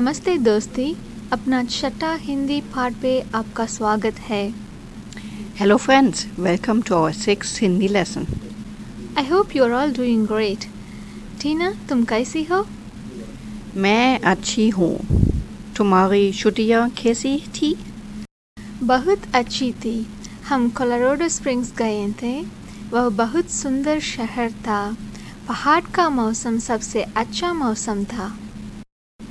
नमस्ते दोस्ती अपना छठा हिंदी पाठ पे आपका स्वागत है। Hello, friends. Welcome to our sixth Hindi lesson. I hope you are all doing great Tina तुम कैसी हो? मैं अच्छी हूँ। तुम्हारी छुट्टियाँ कैसी थी? बहुत अच्छी थी। हम कोलोराडो स्प्रिंग्स गए थे। वह बहुत सुंदर शहर था। पहाड़ का मौसम सबसे अच्छा मौसम था।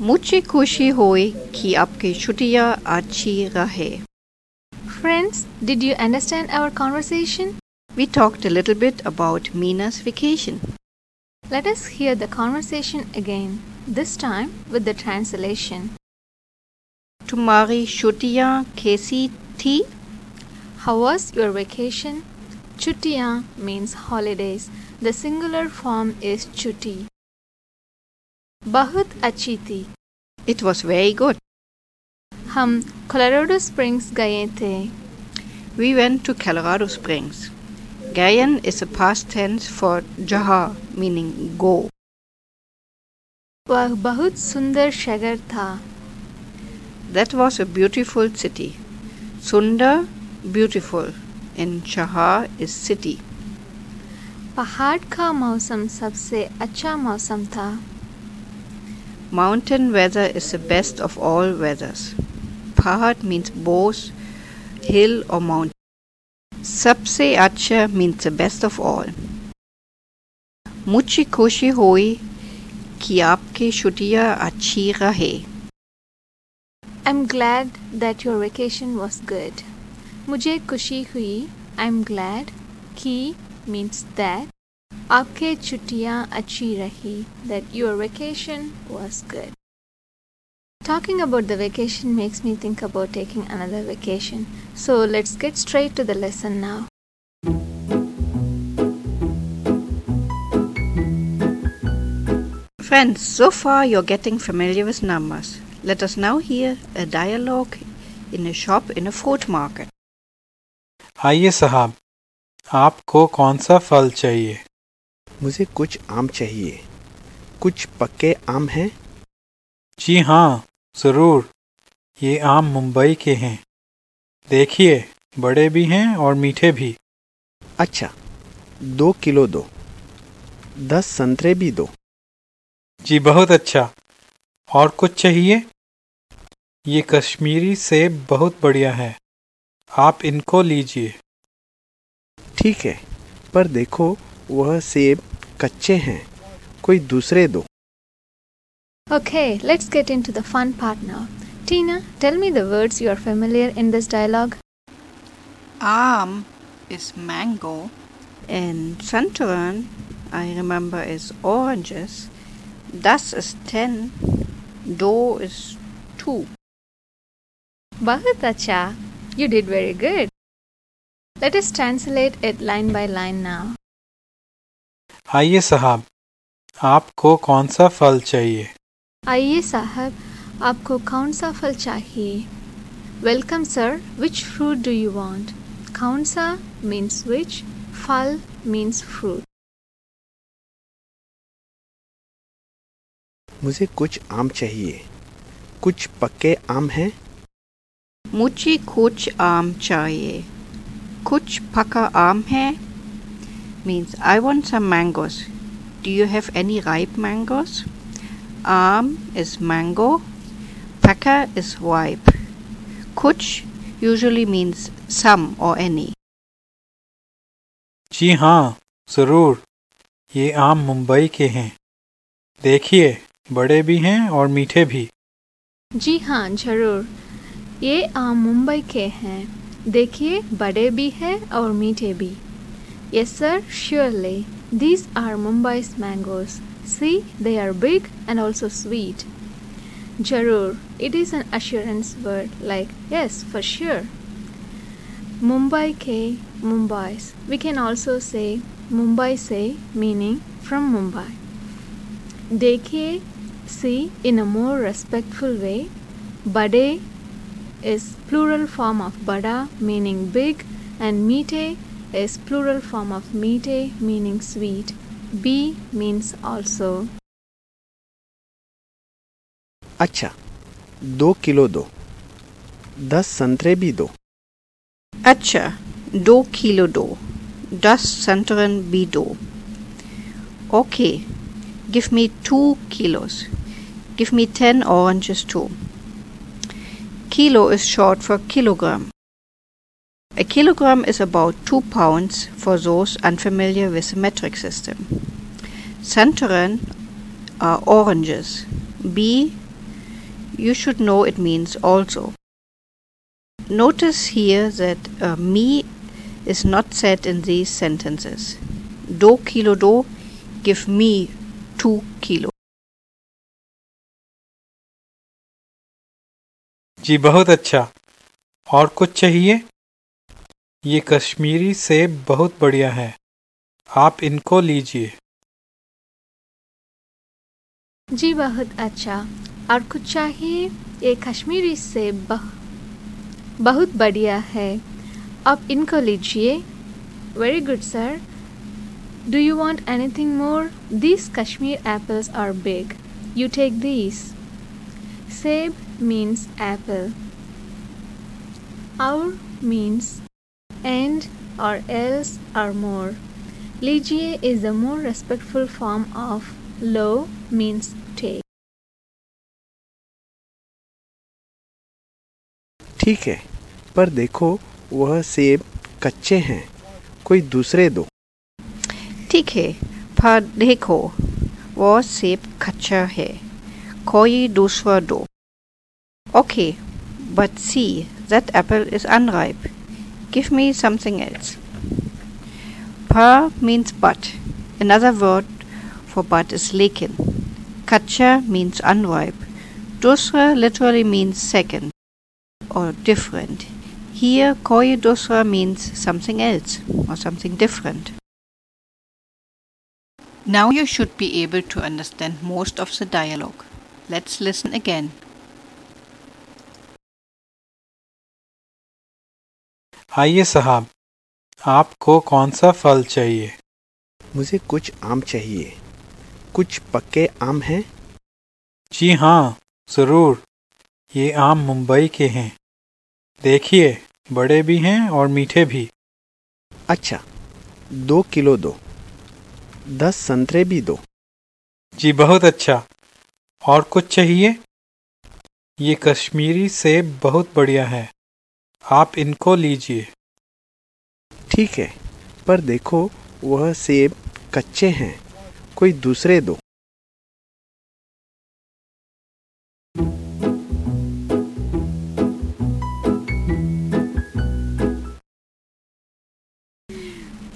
मुझे खुशी हुई कि आपकी छुट्टियाँ अच्छी रहे friends did you understand our conversation We talked a little bit about Mina's vacation. Let us hear the conversation again, this time with the translation. तुम्हारी छुट्टियाँ कैसी थी How was your vacation? Chutiya means holidays. The singular form is chuti. बहुत अच्छी थी। It was very good हम Colorado Springs गए थे। We went to Colorado Springs गायन is a past tense for जहा मीनिंग गो वह बहुत सुंदर शहर था। That was a beautiful city सुंदर ब्यूटिफुल इन शहा इज़ सिटी पहाड़ का मौसम सबसे अच्छा मौसम था। Mountain weather is the best of all weathers. Pahad means both hill or mountain. Sabse acha means the best of all. Muchi khushi hoi ki aapki shutiya achi rahe. I'm glad that your vacation was good. Mujhe kushi hui. I'm glad. Ki means that. आपके छुट्टियाँ अच्छी रही that your vacation was good. Talking about the vacation makes me think about taking another vacation. So let's get straight to the lesson now. Friends, so far you're getting familiar with numbers. Let us now hear a dialogue in a shop in a fruit market. आइए साहब आपको कौन सा फल चाहिए मुझे कुछ आम चाहिए। कुछ पक्के आम हैं? जी हाँ ज़रूर। ये आम मुंबई के हैं। देखिए बड़े भी हैं और मीठे भी। अच्छा दो किलो दो। दस संतरे भी दो। जी बहुत अच्छा। और कुछ चाहिए? ये कश्मीरी सेब बहुत बढ़िया है। आप इनको लीजिए। ठीक है पर देखो वह सेब कच्चे हैं कोई दूसरे दो Okay, let's get into the fun part now. Tina, tell me the words you are familiar in this dialogue. Am is mango and Santoran, I remember, is oranges. Das is 10. Do is 2. Bahut acha. You did very good. Let us translate it line by line now. आइए साहब आपको कौन सा फल चाहिए? आइए साहब आपको कौन सा फल चाहिए? Welcome sir which fruit do you want कौन सा मीन्स विच फल मीन्स फ्रूट मुझे कुछ आम चाहिए। कुछ पक्के आम हैं? मुझे कुछ आम चाहिए। कुछ पका आम है? Means I want some mangoes. Do you have any ripe mangoes? Am is mango. Paka is ripe. Kuch usually means some or any. जी हाँ ज़रूर ये आम मुंबई के हैं देखिए बड़े भी हैं और मीठे भी जी हाँ ज़रूर ये आम मुंबई के हैं देखिए बड़े भी हैं और मीठे भी Yes, sir, surely. These are Mumbai's mangoes. See, they are big and also sweet. Jarur, it is an assurance word like yes, for sure. Mumbai ke Mumbai's. We can also say Mumbai se meaning from Mumbai. Dekhe, see in a more respectful way. Bade is plural form of bada meaning big and mite is plural form of meete meaning sweet. B means also. अच्छा दो kilo दो दस संतरे भी दो अच्छा दो kilo दो दस संतरन भी दो Okay, give me two kilos. Give me ten oranges too. Kilo is short for kilogram. A kilogram is about two pounds for those unfamiliar with the metric system. Santorin are oranges. B, you should know it means also. Notice here that uh, me is not said in these sentences. Do kilo do, give me two kilo. जी बहुत अच्छा और कुछ चाहिए ये कश्मीरी सेब बहुत बढ़िया है। आप इनको लीजिए। जी बहुत अच्छा। और कुछ चाहिए? ये कश्मीरी सेब बह, बहुत बढ़िया है। आप इनको लीजिए। Very good sir do you want anything more this Kashmir apples are big you take this सेब मीन्स एप्पल और means and or else or more. Lijiye is the more respectful form of lo means take. ठीक है पर देखो वह सेब कच्चे हैं कोई दूसरे दो ठीक है पर देखो वो सेब कच्चा है कोई दूसरा दो okay but see that apple is unripe Give me something else. Pa means but. Another word for but is lekin. Kacha means unripe. Dusra literally means second or different. Here, koi dusra means something else or something different. Now you should be able to understand most of the dialogue. Let's listen again. आइए साहब आपको कौन सा फल चाहिए? मुझे कुछ आम चाहिए। कुछ पक्के आम हैं? जी हाँ ज़रूर। ये आम मुंबई के हैं। देखिए बड़े भी हैं और मीठे भी। अच्छा दो किलो दो। दस संतरे भी दो। जी बहुत अच्छा। और कुछ चाहिए? ये कश्मीरी सेब बहुत बढ़िया है। आप इनको लीजिए। ठीक है पर देखो वह सेब कच्चे हैं कोई दूसरे दो।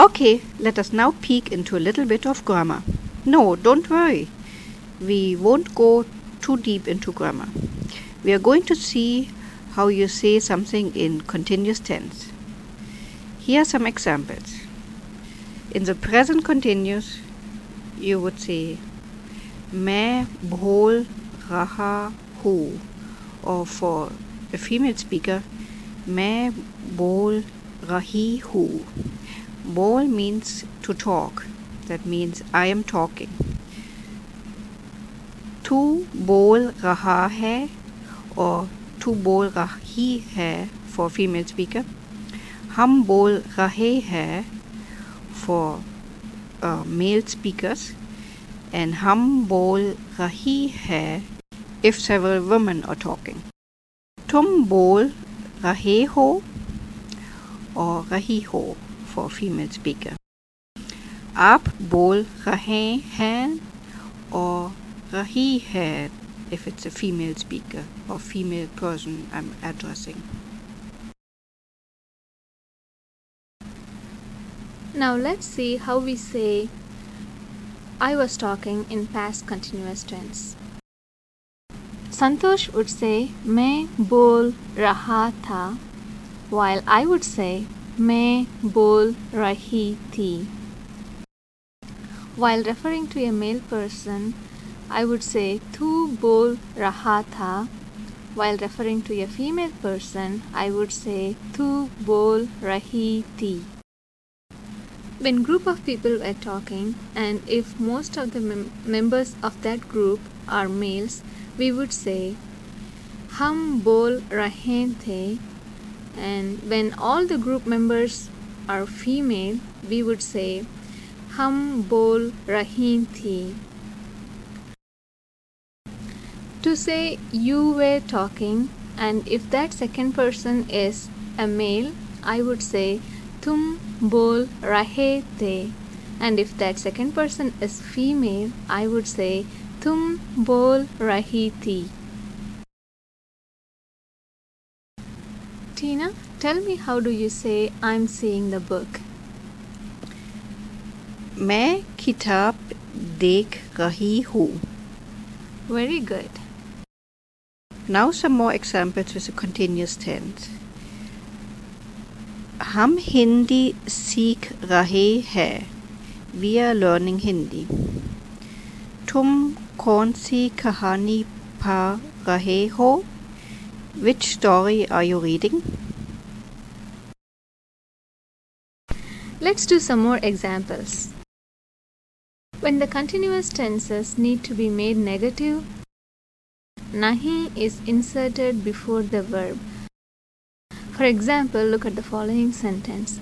Okay let us now peek into a little bit of grammar no don't worry we won't go too deep into grammar we are going to see how you say something in continuous tense. Here are some examples. In the present continuous, you would say me, brol, raha, hu, or for a female speaker, me, bol, rahi, hu. Bol means to talk, that means I am talking. Tu bol raha hai, or तू बोल रही है for female speaker हम बोल रहे हैं uh, male speakers and हम बोल रही है if several women are talking तुम बोल रहे हो और रही हो for female speaker आप बोल रहे हैं और रही है if it's a female speaker or female person I'm addressing Now let's see how we say I was talking in past continuous tense. Santosh would say मैं बोल रहा था while I would say मैं बोल रही थी. While referring to a male person, I would say tu bol raha tha. While referring to a female person, I would say tu bol rahi thi. When group of people were talking and if most of the mem- members of that group are males, we would say hum bol rahe the and when all the group members are female, we would say hum bol rahi thi. to say you were talking and if that second person is a male I would say तुम बोल रहे थे and if that second person is female I would say तुम बोल रही थी Tina, tell me how do you say I'm seeing the book? मैं किताब देख रही हूँ Very good. Now some more examples with a continuous tense. Hum Hindi seek rahe hai. We are learning Hindi. Tum konsi kahani pa rahe ho? Which story are you reading? Let's do some more examples. When the continuous tenses need to be made negative, nahi is inserted before the verb. For example, look at the following sentence.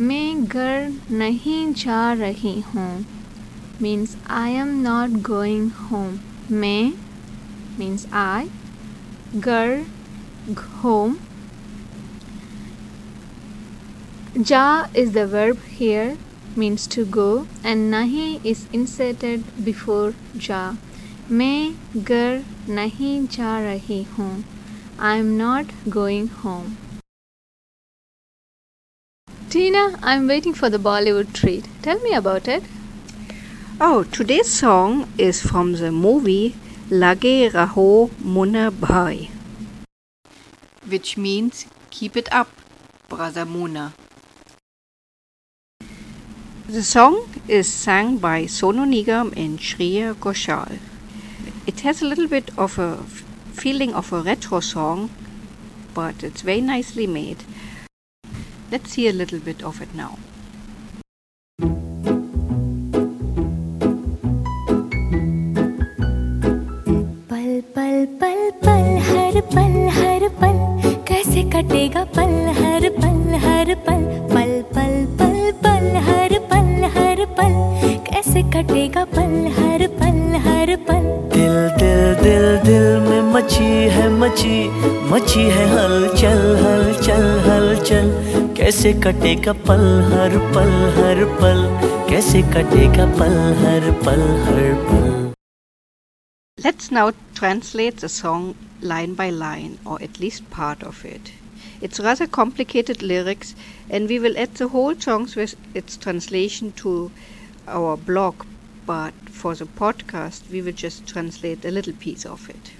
मैं घर नहीं जा रही हूँ means I am not going home. मैं means I, घर home. Ja is the verb here means to go and nahi is inserted before ja. मैं घर नहीं जा रही हूँ I am not going home Tina, I'm waiting for the Bollywood treat. Tell me about it. Oh, today's song is from the movie Lage Raho Munna Bhai, which means keep it up, brother Munna. The song is sung by Sonu Nigam and Shreya Ghoshal. It has a little bit of a f- feeling of a retro song, but it's very nicely made. Let's see a little bit of it now. पल पल पल पल हर पल हर पल कैसे कटेगा पल हर पल हर पल पल पल पल पल हर पल हर पल कैसे कटेगा पल हर पल हर पल दिल दिल दिल दिल में मची है मची मची है हलचल हलचल हलचल कैसे कटेगा पल हर पल हर पल कैसे कटेगा पल हर पल हर पल Let's now translate the song line by line, or at least part of it. It's rather complicated lyrics, and we will add the whole songs with its translation to our blog, but for the podcast, we will just translate a little piece of it.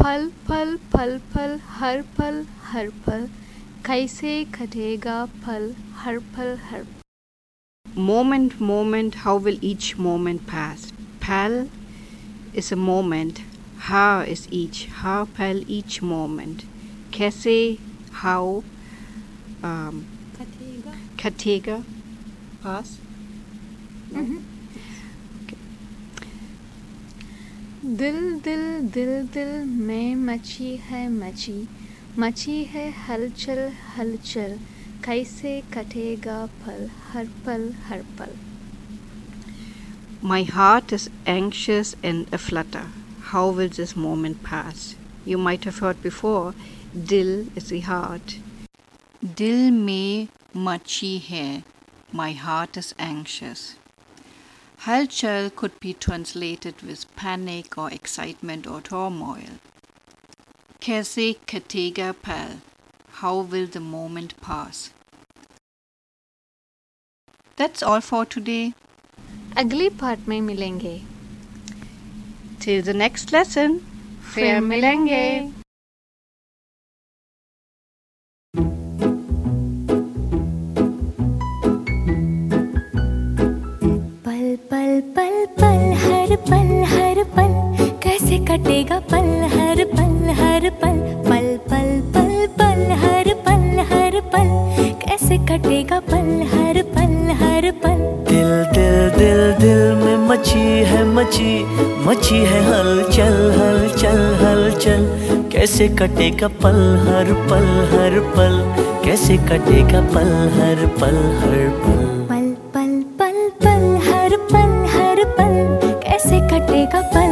पल पल पल पल हर पल हर पल कैसे कटेगा पल हर पल हर Moment, moment, how will each moment pass? Pal is a moment, how is each, how pal each moment. Kaise, how, um, Katega, pass. दिल दिल दिल दिल में मची है मची मची है हलचल हलचल कैसे कटेगा पल हर पल हर पल My heart is anxious and aflutter. How will this moment pass? You might have heard before, Dil is the heart. Dil mein machi hai. My heart is anxious. Halchal could be translated with panic or excitement or turmoil. Kaise katega pal. How will the moment pass? That's all for today. अगली part में मिलेंगे Till the next lesson. फिर मिलेंगे कटेगा पल हर पल हर पल पल पल पल पल हर पल हर पल कैसे कटेगा पल हर पल हर पल दिल दिल दिल दिल में मची है मची मची है हलचल हलचल हलचल कैसे कटेगा पल हर पल हर पल कैसे कटेगा पल हर पल हर पल पल पल पल पल हर पल हर पल कैसे कटेगा पल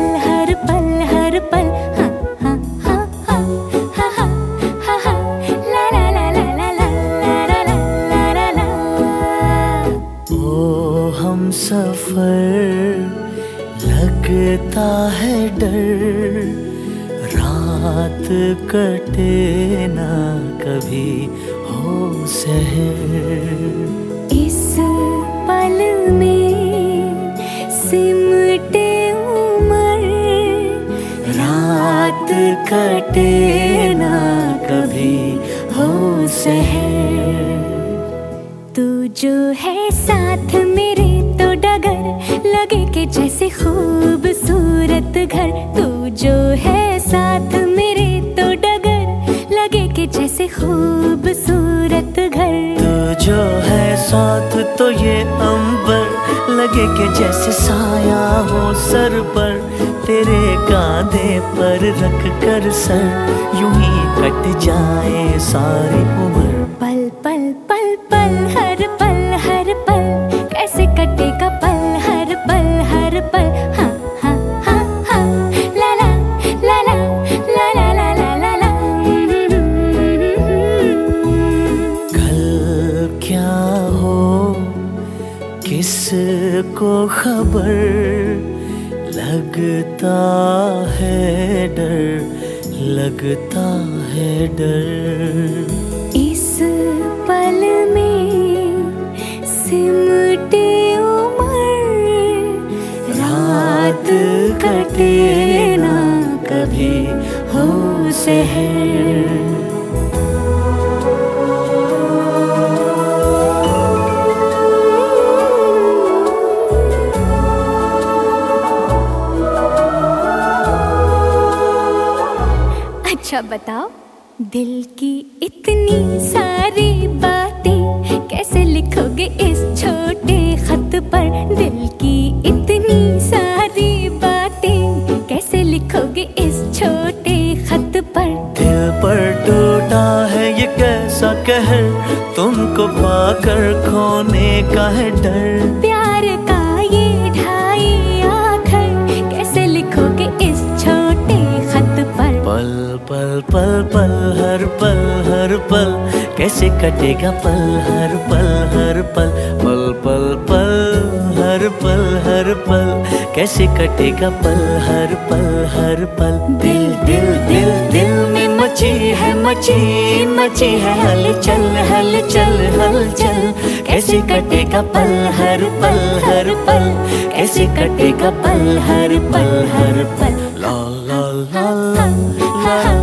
कटे ना कभी हो सहर। इस पल में सिमटे उमर, रात कटे ना कभी हो सहर। तू जो है साथ मेरे तो डगर, लगे के जैसे खूबसूरत घर। तू जो है साथ जैसे खूबसूरत घर। तू जो है साथ तो ये अंबर लगे के जैसे साया हो सर पर। तेरे कांधे पर रख कर सर यूँ ही कट जाए सारी उम्र। खबर लगता है डर, लगता है डर। इस पल में सिमटे उमर, रात कटे ना कभी हो सहर। अच्छा बताओ दिल की इतनी सारी बातें कैसे लिखोगे इस छोटे खत पर? दिल की इतनी सारी बातें कैसे लिखोगे इस छोटे खत पर? दिल पर टूटा है ये कैसा कहर तुमको पाकर खोने का है डर। पल पल हर पल हर पल कैसे कटेगा पल हर पल हर पल पल पल पल हर पल हर पल कैसे कटेगा पल हर पल हर पल दिल दिल दिल दिल में मची है मची मची है हलचल हलचल हलचल कैसे कटेगा पल हर पल हर पल कैसे कटेगा पल हर पल हर पल ला ला ला ला